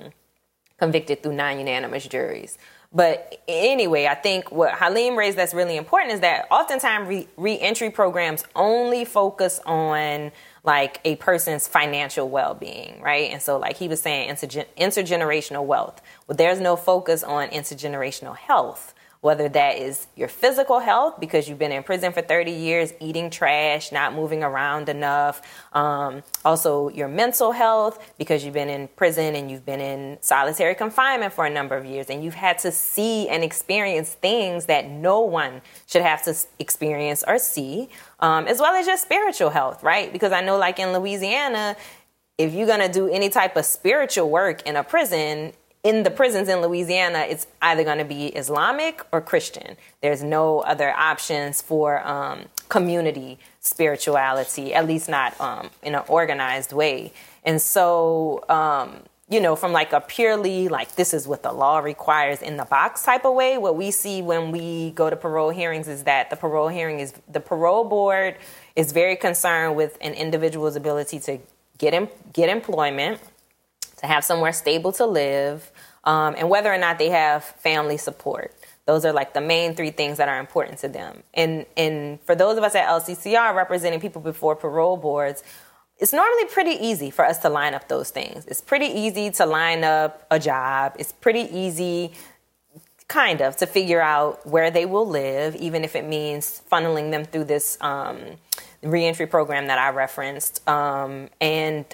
convicted through non-unanimous juries. But anyway, I think what Halim raised that's really important is that oftentimes re- reentry programs only focus on like a person's financial well-being, right? And so, like he was saying, intergen- intergenerational wealth. Well, there's no focus on intergenerational health whether that is your physical health because you've been in prison for 30 years, eating trash, not moving around enough. Um, also, your mental health because you've been in prison and you've been in solitary confinement for a number of years and you've had to see and experience things that no one should have to experience or see, um, as well as your spiritual health, right? Because I know, like in Louisiana, if you're going to do any type of spiritual work in a prison, in the prisons in Louisiana, it's either going to be Islamic or Christian. There's no other options for um, community spirituality, at least not um, in an organized way. And so, um, you know, from like a purely like this is what the law requires in the box type of way, what we see when we go to parole hearings is that the parole hearing is the parole board is very concerned with an individual's ability to get in, get employment, to have somewhere stable to live, um, and whether or not they have family support. Those are like the main three things that are important to them. And and for those of us at LCCR representing people before parole boards, it's normally pretty easy for us to line up those things. It's pretty easy to line up a job. It's pretty easy kind of to figure out where they will live, even if it means funneling them through this um, reentry program that I referenced. Um, and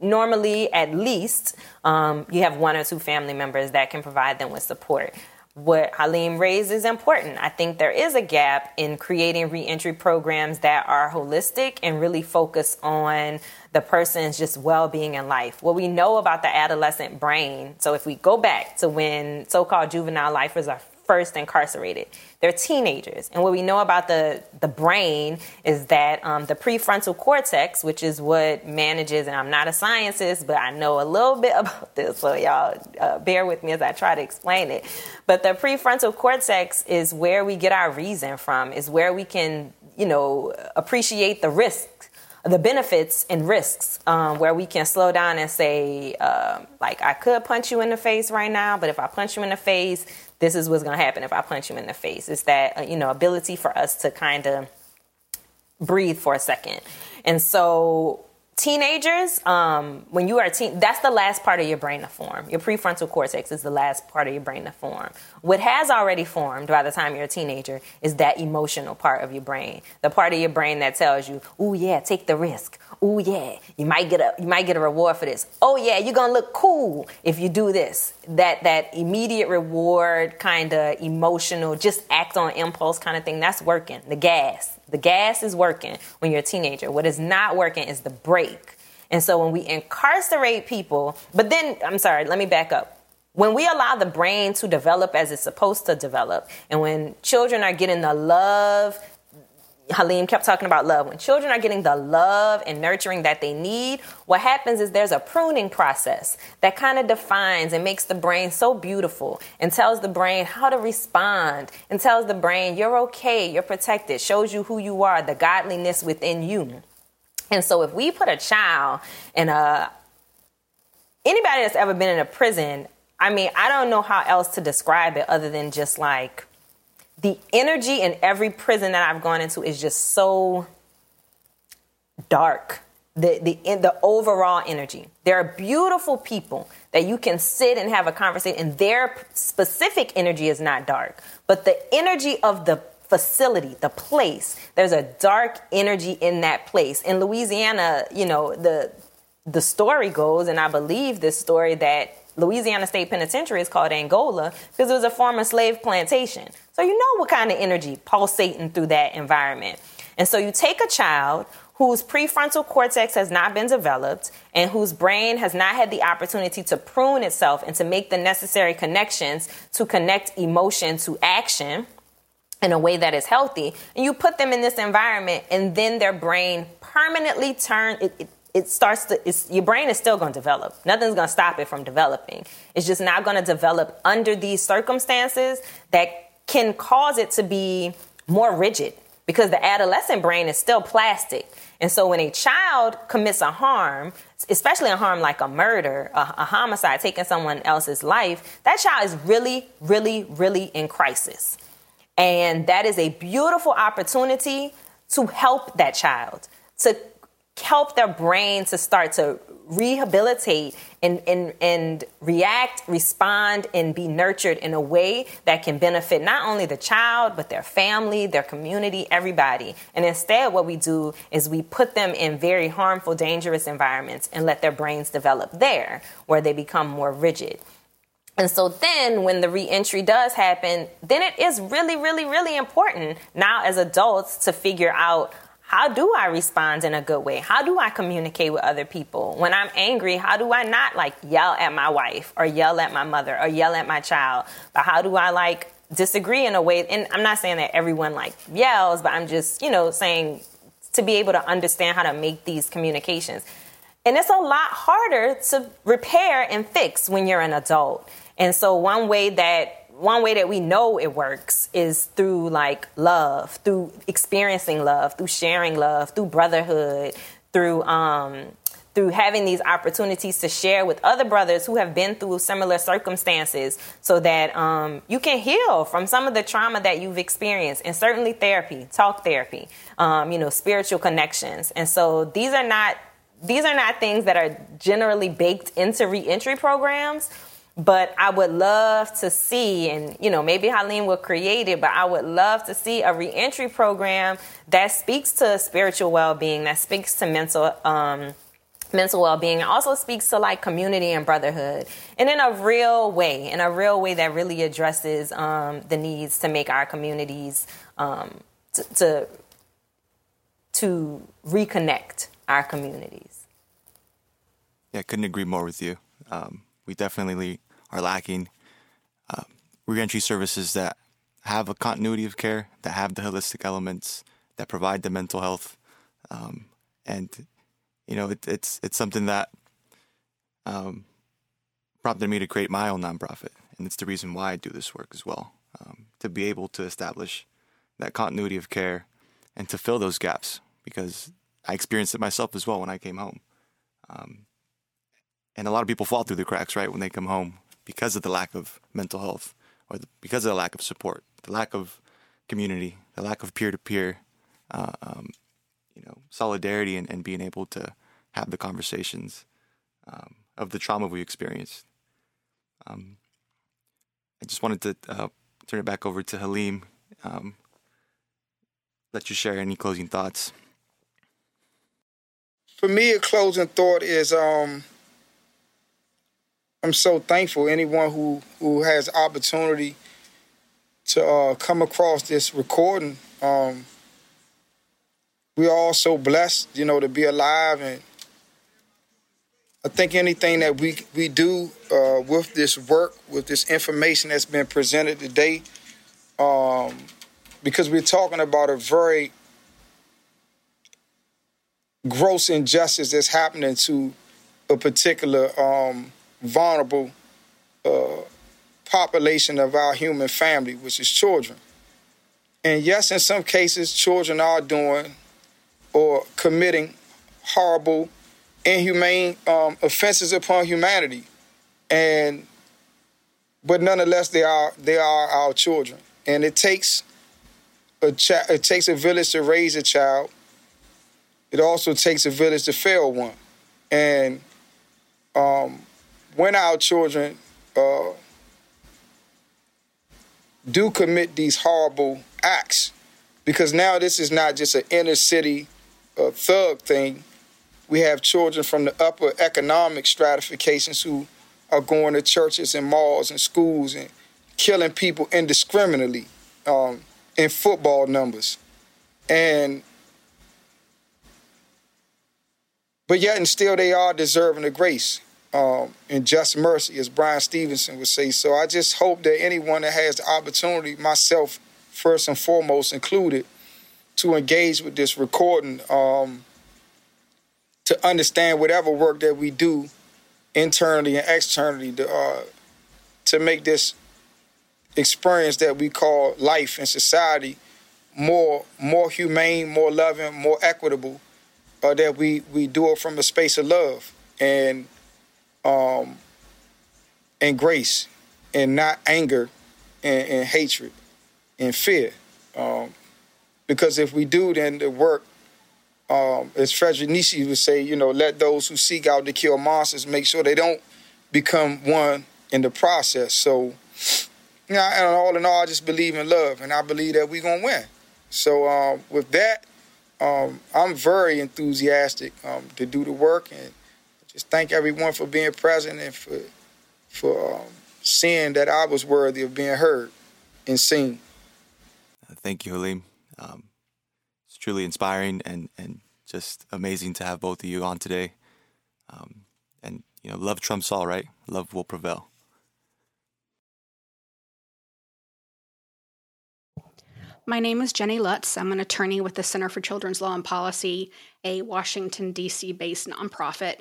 normally, at least, um, you have one or two family members that can provide them with support what Halim raised is important. I think there is a gap in creating reentry programs that are holistic and really focus on the person's just well being in life. What we know about the adolescent brain, so if we go back to when so called juvenile lifers are first incarcerated. They're teenagers. And what we know about the, the brain is that um, the prefrontal cortex, which is what manages, and I'm not a scientist, but I know a little bit about this, so y'all uh, bear with me as I try to explain it. But the prefrontal cortex is where we get our reason from, is where we can, you know, appreciate the risks the benefits and risks um, where we can slow down and say uh, like i could punch you in the face right now but if i punch you in the face this is what's going to happen if I punch you in the face. It's that, uh, you know, ability for us to kind of breathe for a second. And so teenagers um, when you are a teen that's the last part of your brain to form. Your prefrontal cortex is the last part of your brain to form. What has already formed by the time you're a teenager is that emotional part of your brain. The part of your brain that tells you oh yeah take the risk. Oh yeah you might get a you might get a reward for this. Oh yeah you're gonna look cool if you do this. That that immediate reward kind of emotional just act on impulse kind of thing that's working. The gas the gas is working when you're a teenager. What is not working is the brake. And so when we incarcerate people, but then, I'm sorry, let me back up. When we allow the brain to develop as it's supposed to develop, and when children are getting the love Halim kept talking about love. When children are getting the love and nurturing that they need, what happens is there's a pruning process that kind of defines and makes the brain so beautiful and tells the brain how to respond and tells the brain you're okay, you're protected, shows you who you are, the godliness within you. And so if we put a child in a anybody that's ever been in a prison, I mean, I don't know how else to describe it other than just like the energy in every prison that I've gone into is just so dark. The, the, the overall energy. There are beautiful people that you can sit and have a conversation, and their specific energy is not dark, but the energy of the facility, the place, there's a dark energy in that place. In Louisiana, you know, the the story goes, and I believe this story that Louisiana State Penitentiary is called Angola because it was a former slave plantation. So you know what kind of energy pulsating through that environment. And so you take a child whose prefrontal cortex has not been developed and whose brain has not had the opportunity to prune itself and to make the necessary connections to connect emotion to action in a way that is healthy and you put them in this environment and then their brain permanently turn it, it it starts to it's, your brain is still going to develop nothing's going to stop it from developing it's just not going to develop under these circumstances that can cause it to be more rigid because the adolescent brain is still plastic. And so when a child commits a harm especially a harm like a murder a, a homicide taking someone else's life that child is really really really in crisis. And that is a beautiful opportunity to help that child to help their brain to start to rehabilitate and, and, and react, respond, and be nurtured in a way that can benefit not only the child, but their family, their community, everybody. And instead, what we do is we put them in very harmful, dangerous environments and let their brains develop there, where they become more rigid. And so then when the reentry does happen, then it is really, really, really important now as adults to figure out how do I respond in a good way? How do I communicate with other people? When I'm angry, how do I not like yell at my wife or yell at my mother or yell at my child? But how do I like disagree in a way? And I'm not saying that everyone like yells, but I'm just, you know, saying to be able to understand how to make these communications. and it's a lot harder to repair and fix when you're an adult. And so one way that one way that we know it works is through like love, through experiencing love, through sharing love, through brotherhood, through um, through having these opportunities to share with other brothers who have been through similar circumstances so that um, you can heal from some of the trauma that you've experienced. And certainly therapy talk therapy um, you know spiritual connections. And so these are not these are not things that are generally baked into reentry programs but I would love to see, and you know, maybe Halim will create it, but I would love to see a reentry program that speaks to spiritual well-being, that speaks to mental um, mental well-being and also speaks to like community and brotherhood and in a real way in a real way that really addresses um, the needs to make our communities um, to, to, to reconnect our communities. Yeah I couldn't agree more with you. Um, we definitely are lacking uh, reentry services that have a continuity of care that have the holistic elements that provide the mental health um, and you know, it, it's it's something that um, prompted me to create my own nonprofit, and it's the reason why I do this work as well. Um, to be able to establish that continuity of care and to fill those gaps, because I experienced it myself as well when I came home. Um, and a lot of people fall through the cracks, right, when they come home because of the lack of mental health or the, because of the lack of support, the lack of community, the lack of peer to peer you know solidarity and, and being able to have the conversations um, of the trauma we experienced. Um, I just wanted to uh, turn it back over to Halim. Um, let you share any closing thoughts. For me, a closing thought is um, I'm so thankful anyone who who has opportunity to uh, come across this recording. Um, we are all so blessed, you know, to be alive. And I think anything that we we do uh, with this work, with this information that's been presented today, um, because we're talking about a very gross injustice that's happening to a particular um, vulnerable uh, population of our human family, which is children. And yes, in some cases, children are doing or committing horrible, inhumane um, offenses upon humanity, and but nonetheless, they are they are our children, and it takes a cha- it takes a village to raise a child. It also takes a village to fail one, and um, when our children uh, do commit these horrible acts, because now this is not just an inner city a thug thing. We have children from the upper economic stratifications who are going to churches and malls and schools and killing people indiscriminately um, in football numbers. And but yet and still they are deserving of grace um, and just mercy, as Bryan Stevenson would say. So I just hope that anyone that has the opportunity, myself first and foremost included, to engage with this recording um, to understand whatever work that we do internally and externally to, uh, to make this experience that we call life in society more more humane, more loving, more equitable. Uh, that we we do it from a space of love and um, and grace, and not anger and, and hatred and fear. Um, because if we do, then the work, um, as Frederick Nietzsche would say, you know, let those who seek out to kill monsters make sure they don't become one in the process. So, you know, and all in all, I just believe in love, and I believe that we're gonna win. So, um, with that, um, I'm very enthusiastic um, to do the work, and just thank everyone for being present and for for um, seeing that I was worthy of being heard and seen. Thank you, Halim. Um, it's truly inspiring and, and just amazing to have both of you on today. Um, and, you know, love trumps all, right? Love will prevail. My name is Jenny Lutz. I'm an attorney with the Center for Children's Law and Policy, a Washington, D.C. based nonprofit.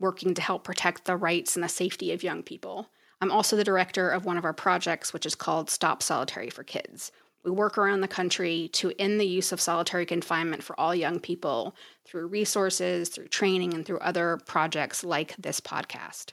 Working to help protect the rights and the safety of young people. I'm also the director of one of our projects, which is called Stop Solitary for Kids. We work around the country to end the use of solitary confinement for all young people through resources, through training, and through other projects like this podcast.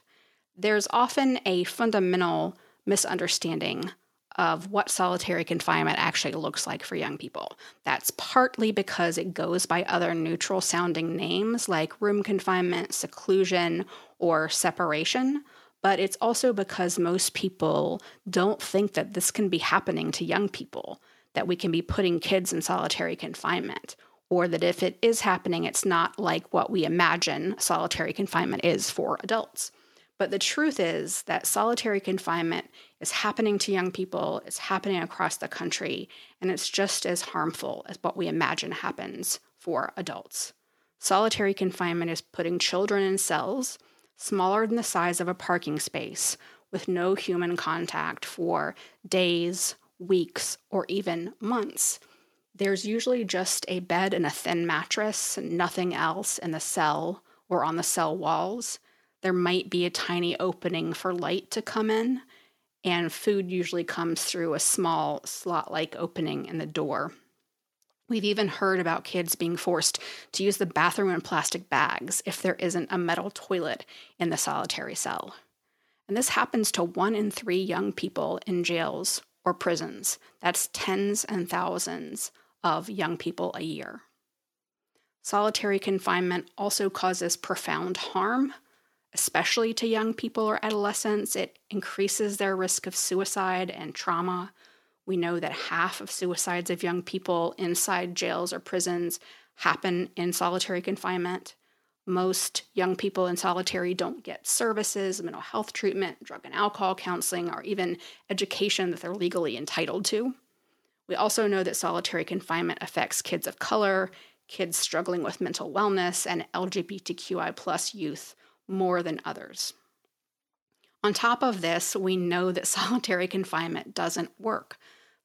There's often a fundamental misunderstanding of what solitary confinement actually looks like for young people. That's partly because it goes by other neutral sounding names like room confinement, seclusion, or separation. But it's also because most people don't think that this can be happening to young people, that we can be putting kids in solitary confinement, or that if it is happening, it's not like what we imagine solitary confinement is for adults. But the truth is that solitary confinement is happening to young people, it's happening across the country, and it's just as harmful as what we imagine happens for adults. Solitary confinement is putting children in cells smaller than the size of a parking space with no human contact for days, weeks, or even months. There's usually just a bed and a thin mattress, nothing else in the cell or on the cell walls. There might be a tiny opening for light to come in, and food usually comes through a small slot like opening in the door. We've even heard about kids being forced to use the bathroom in plastic bags if there isn't a metal toilet in the solitary cell. And this happens to one in three young people in jails or prisons. That's tens and thousands of young people a year. Solitary confinement also causes profound harm especially to young people or adolescents. It increases their risk of suicide and trauma. We know that half of suicides of young people inside jails or prisons happen in solitary confinement. Most young people in solitary don't get services, mental health treatment, drug and alcohol counseling, or even education that they're legally entitled to. We also know that solitary confinement affects kids of color, kids struggling with mental wellness, and LGBTQI plus youth more than others. On top of this, we know that solitary confinement doesn't work.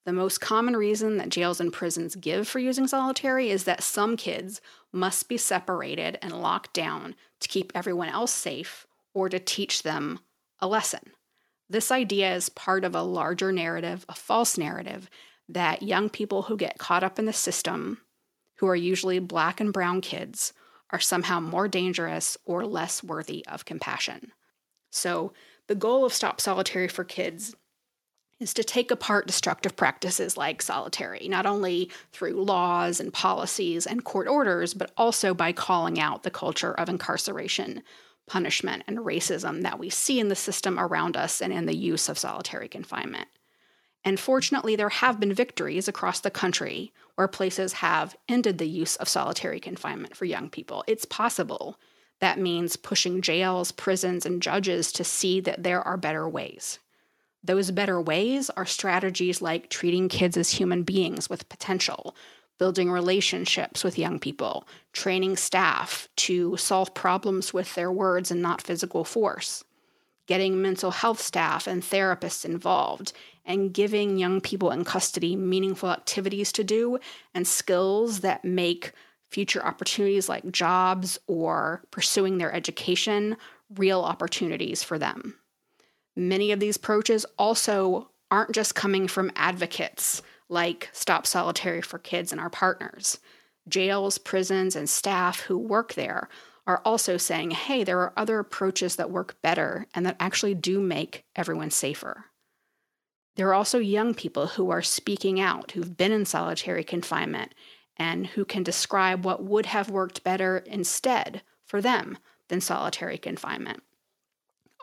The most common reason that jails and prisons give for using solitary is that some kids must be separated and locked down to keep everyone else safe or to teach them a lesson. This idea is part of a larger narrative, a false narrative, that young people who get caught up in the system, who are usually black and brown kids, are somehow more dangerous or less worthy of compassion. So, the goal of Stop Solitary for Kids is to take apart destructive practices like solitary, not only through laws and policies and court orders, but also by calling out the culture of incarceration, punishment, and racism that we see in the system around us and in the use of solitary confinement. And fortunately, there have been victories across the country where places have ended the use of solitary confinement for young people. It's possible. That means pushing jails, prisons, and judges to see that there are better ways. Those better ways are strategies like treating kids as human beings with potential, building relationships with young people, training staff to solve problems with their words and not physical force, getting mental health staff and therapists involved, and giving young people in custody meaningful activities to do and skills that make future opportunities like jobs or pursuing their education real opportunities for them. Many of these approaches also aren't just coming from advocates like Stop Solitary for Kids and our partners. Jails, prisons, and staff who work there are also saying, hey, there are other approaches that work better and that actually do make everyone safer. There are also young people who are speaking out, who've been in solitary confinement, and who can describe what would have worked better instead for them than solitary confinement.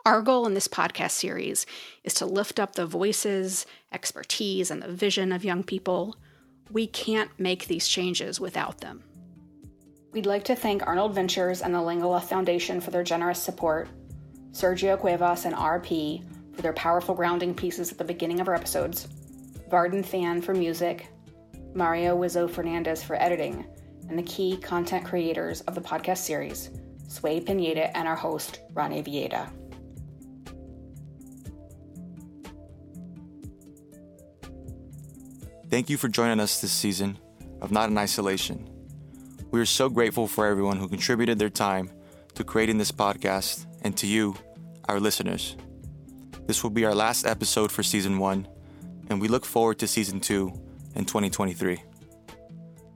Our goal in this podcast series is to lift up the voices, expertise, and the vision of young people. We can't make these changes without them. We'd like to thank Arnold Ventures and the Lingola Foundation for their generous support, Sergio Cuevas and RP their powerful grounding pieces at the beginning of our episodes, Varden Fan for music, Mario Wizzo Fernandez for editing, and the key content creators of the podcast series, Sway Pineda and our host, Ronnie Villeda. Thank you for joining us this season of Not in Isolation. We are so grateful for everyone who contributed their time to creating this podcast and to you, our listeners. This will be our last episode for season one, and we look forward to season two in 2023.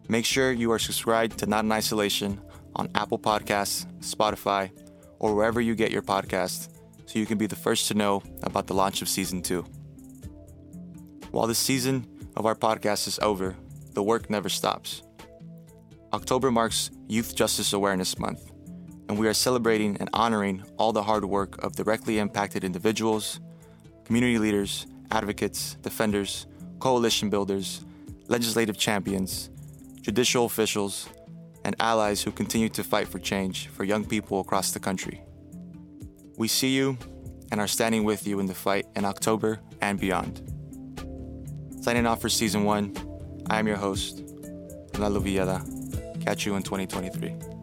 Make sure you are subscribed to Not in Isolation on Apple Podcasts, Spotify, or wherever you get your podcasts so you can be the first to know about the launch of season two. While the season of our podcast is over, the work never stops. October marks Youth Justice Awareness Month, and we are celebrating and honoring all the hard work of directly impacted individuals, community leaders, advocates, defenders, coalition builders, legislative champions, judicial officials, and allies who continue to fight for change for young people across the country. We see you and are standing with you in the fight in October and beyond. Signing off for season one, I am your host, Ronaldo Villeda. Catch you in 2023.